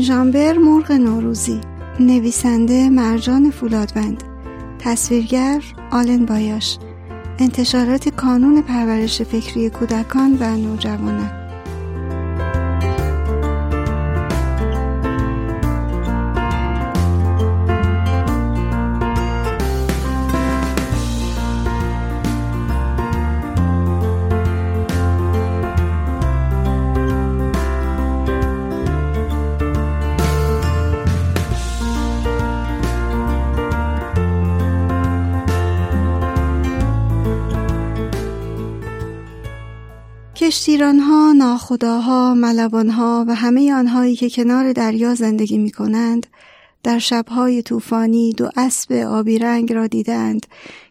ژینژامبر مرغ نوروزی. نویسنده مرجان فولادوند. تصویرگر آلن بایاش. انتشارات کانون پرورش فکری کودکان و نوجوانان. کشتیرانها، ناخداها، ملوانها و همه آنهایی که کنار دریا زندگی می کنند در شبهای طوفانی دو اسب آبی رنگ را دیدند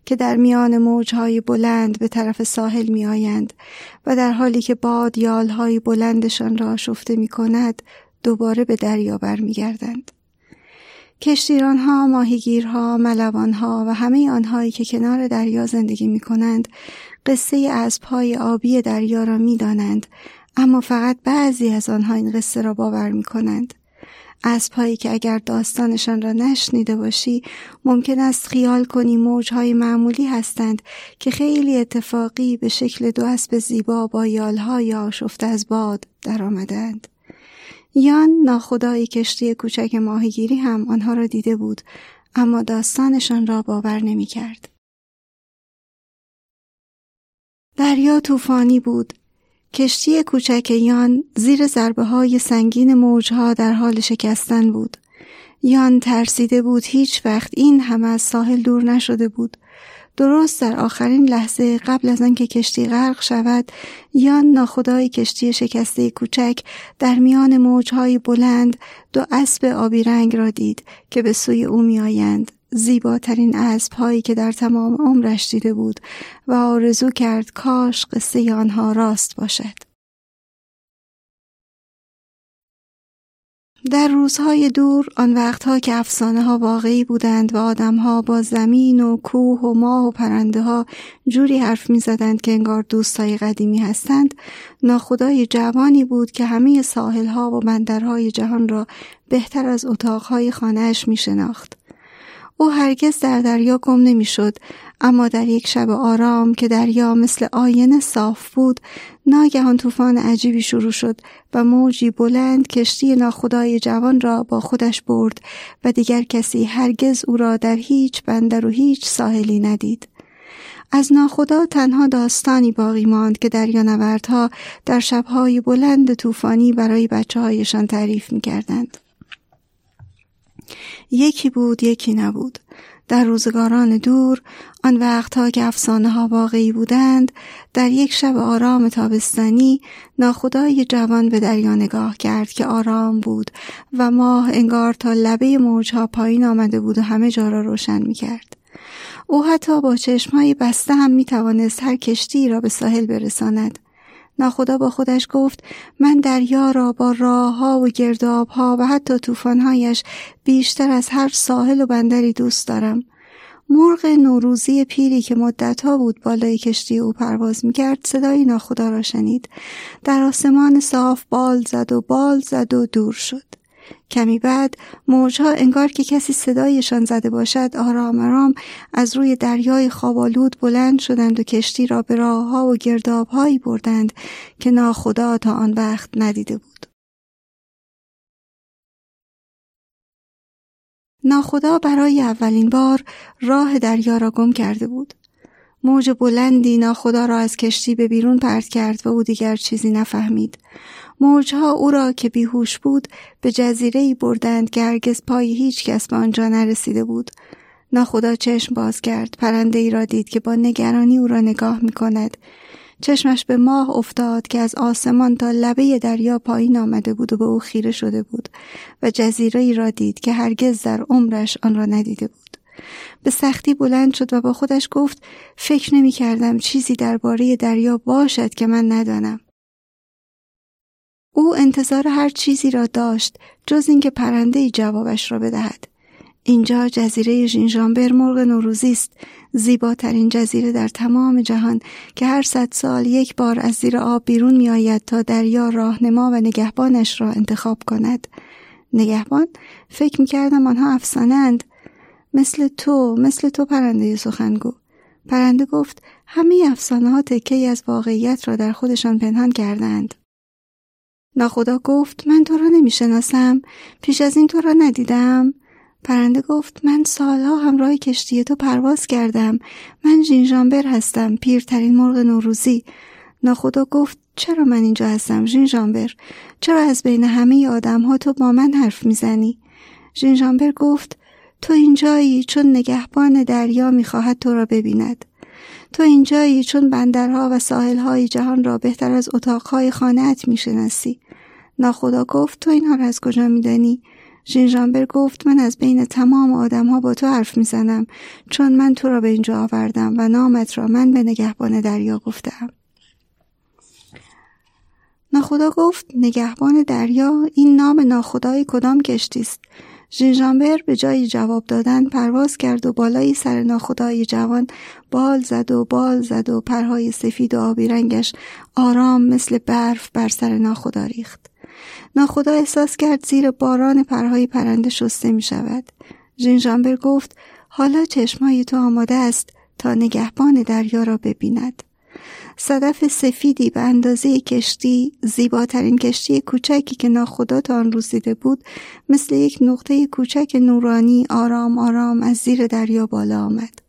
که در میان موجهای بلند به طرف ساحل می آیند و در حالی که باد یالهای بلندشان را شفته می کند دوباره به دریا برمیگردند. کشتیرانها، ماهیگیرها، ملوانها و همه آنهایی که کنار دریا زندگی می کنند قصه اسبهای آبی دریا را می دانند اما فقط بعضی از آنها این قصه را باور می کنند. اسبهایی که اگر داستانشان را نشنیده باشی ممکن است خیال کنی موجهای معمولی هستند که خیلی اتفاقی به شکل دو اسب زیبا با یالهای آشفته از باد درآمدند. یان ناخدای کشتی کوچک ماهیگیری هم آنها را دیده بود اما داستانشان را باور نمی کرد. دریا طوفانی بود. کشتی کوچک یان زیر ضربه های سنگین موجها در حال شکستن بود. یان ترسیده بود هیچ وقت این همه از ساحل دور نشده بود. درست در آخرین لحظه قبل از آنکه کشتی غرق شود یان ناخدای کشتی شکسته کوچک در میان موجهای بلند دو اسب آبی رنگ را دید که به سوی او میآیند زیباترین اسب هایی که در تمام عمرش دیده بود و آرزو کرد کاش قصه آنها راست باشد. در روزهای دور آن وقتها که افسانه ها واقعی بودند و آدمها با زمین و کوه و ماه و پرنده ها جوری حرف می زدند که انگار دوستای قدیمی هستند ناخدای جوانی بود که همه ساحل ها و بندرهای جهان را بهتر از اتاقهای خانهاش می شناخت. او هرگز در دریا گم نمی‌شد اما در یک شب آرام که دریا مثل آینه صاف بود ناگهان طوفان عجیبی شروع شد و موجی بلند کشتی ناخدای جوان را با خودش برد و دیگر کسی هرگز او را در هیچ بندر و هیچ ساحلی ندید از ناخدا تنها داستانی باقی ماند که دریانوردها در شبهای بلند طوفانی برای بچه هایشان تعریف می کردند. یکی بود یکی نبود در روزگاران دور آن وقتها که افسانه ها واقعی بودند در یک شب آرام تابستانی ناخدای جوان به دریا نگاه کرد که آرام بود و ماه انگار تا لبه موجها پایین آمده بود و همه جا را روشن می کرد. او حتی با چشمهای بسته هم می توانست هر کشتی را به ساحل برساند. ناخدا با خودش گفت من دریا را با راه ها و گرداب ها و حتی طوفانهایش بیشتر از هر ساحل و بندری دوست دارم. مرغ نوروزی پیری که مدتها بود بالای کشتی او پرواز می‌کرد صدای ناخدا را شنید. در آسمان صاف بال زد و بال زد و دور شد. کمی بعد موجها انگار که کسی صدایشان زده باشد آرام آرام از روی دریای خوابالود بلند شدند و کشتی را به راهها و گردابهایی بردند که ناخدا تا آن وقت ندیده بود. ناخدا برای اولین بار راه دریا را گم کرده بود. موج بلندی ناخدا را از کشتی به بیرون پرت کرد و او دیگر چیزی نفهمید. موجها او را که بیهوش بود به جزیره بردند که هرگز پای هیچ کس به آنجا نرسیده بود. ناخدا چشم باز کرد پرنده ای را دید که با نگرانی او را نگاه می کند. چشمش به ماه افتاد که از آسمان تا لبه دریا پایین آمده بود و به او خیره شده بود و جزیره ای را دید که هرگز در عمرش آن را ندیده بود. به سختی بلند شد و با خودش گفت فکر نمی کردم چیزی درباره دریا باشد که من ندانم. او انتظار هر چیزی را داشت جز اینکه پرنده جوابش را بدهد. اینجا جزیره ژینژامبر مرغ نوروزی است زیباترین جزیره در تمام جهان که هر صد سال یک بار از زیر آب بیرون می آید تا دریا راهنما و نگهبانش را انتخاب کند نگهبان فکر می کردم آنها افسانند مثل تو مثل تو پرنده سخنگو. پرنده گفت همه افسانه ها تکه از واقعیت را در خودشان پنهان کردند. ناخدا گفت من تو را نمی شناسم پیش از این تو را ندیدم. پرنده گفت من سالها همراه کشتی تو پرواز کردم. من ژینژامبر هستم پیرترین مرغ نوروزی. ناخدا گفت چرا من اینجا هستم ژینژامبر چرا از بین همه آدم ها تو با من حرف می‌زنی؟ ژینژامبر گفت تو اینجایی چون نگهبان دریا می‌خواهد تو را ببیند. تو اینجایی چون بندرها و ساحلهای جهان را بهتر از اتاقهای خانهات می‌شناسی. ناخدا گفت تو اینها را از کجا میدانی؟ ژینژامبر گفت من از بین تمام آدم ها با تو حرف می‌زنم چون من تو را به اینجا آوردم و نامت را من به نگهبان دریا گفتم. ناخدا گفت نگهبان دریا این نام ناخدای کدام کشتی است؟ ژینژامبر به جای جواب دادن پرواز کرد و بالای سر ناخدای جوان بال زد و بال زد و پرهای سفید و آبی رنگش آرام مثل برف بر سر ناخدا ریخت ناخدا احساس کرد زیر باران پرهای پرنده شسته می شود. ژینژامبر گفت حالا چشمای تو آماده است تا نگهبان دریا را ببیند. صدف سفیدی به اندازه کشتی زیباترین کشتی کوچکی که ناخدا تا آن روز دیده بود مثل یک نقطه کوچک نورانی آرام آرام از زیر دریا بالا آمد.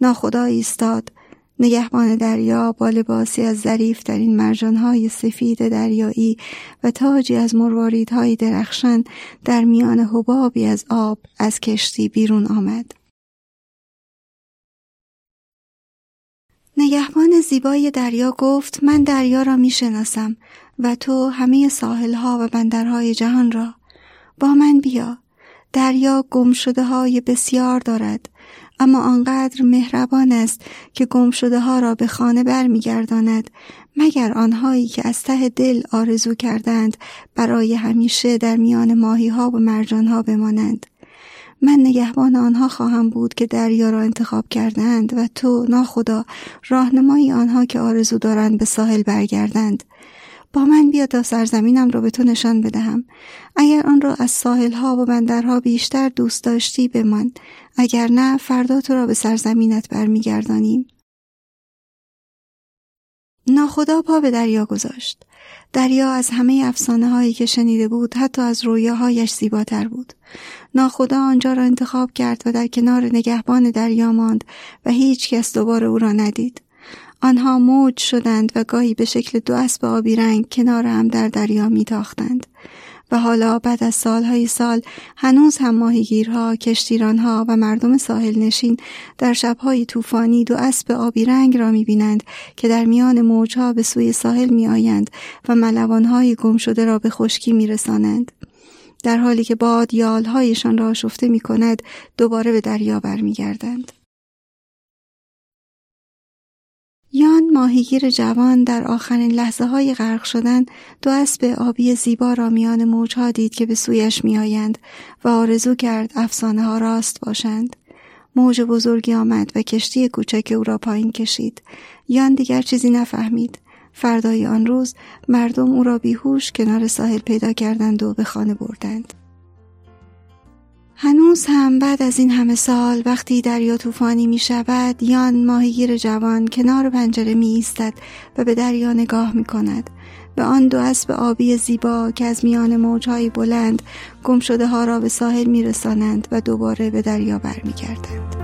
ناخدا ایستاد نگهبان دریا با لباسی از ظریف در این مرجانهای سفید دریایی و تاجی از مرواریدهای درخشان در میان حبابی از آب از کشتی بیرون آمد. نگهبان زیبای دریا گفت من دریا را می شناسم و تو همه ساحلها و بندرهای جهان را. با من بیا. دریا گم شده های بسیار دارد اما آنقدر مهربان است که گم شده ها را به خانه برمیگرداند مگر آنهایی که از ته دل آرزو کردند برای همیشه در میان ماهی ها و مرجان ها بمانند. من نگهبان آنها خواهم بود که دریا را انتخاب کردند و تو ناخدا راهنمای آنها که آرزو دارند به ساحل برگردند. با من بیا تا سرزمینم را به تو نشان بدهم. اگر آن را از ساحلها و بندرها بیشتر دوست داشتی بمان. اگر نه فردا تو را به سرزمینت برمیگردانیم. ناخدا پا به دریا گذاشت. دریا از همه افسانه هایی که شنیده بود حتی از رویاهایش زیباتر بود. ناخدا آنجا را انتخاب کرد و در کنار نگهبان دریا ماند و هیچ کس دوباره او را ندید. آنها موج شدند و گاهی به شکل دو اسب آبی رنگ کنار هم در دریا میتاختند. و حالا بعد از سالهای سال هنوز هم ماهیگیرها، کشتیرانها و مردم ساحل نشین در شبهای طوفانی دو اسب آبی رنگ را می‌بینند که در میان موجها به سوی ساحل میآیند و ملوانهای گم شده را به خشکی میرسانند. در حالی که باد یالهایشان را شفته می کند دوباره به دریا برمیگردند. یان ماهیگیر جوان در آخرین لحظه های غرق شدن دو اسب آبی زیبا را میان موجها دید که به سویش میآیند و آرزو کرد افسانه ها راست باشند. موج بزرگی آمد و کشتی کوچک او را پایین کشید. یان دیگر چیزی نفهمید. فردای آن روز مردم او را بیهوش کنار ساحل پیدا کردند و به خانه بردند. هنوز هم بعد از این همه سال وقتی دریا طوفانی می شود یان ماهیگیر جوان کنار پنجره می ایستد و به دریا نگاه می کند به آن دو اسب آبی زیبا که از میان موجهای بلند گم شده ها را به ساحل می رسانند و دوباره به دریا برمیگردند.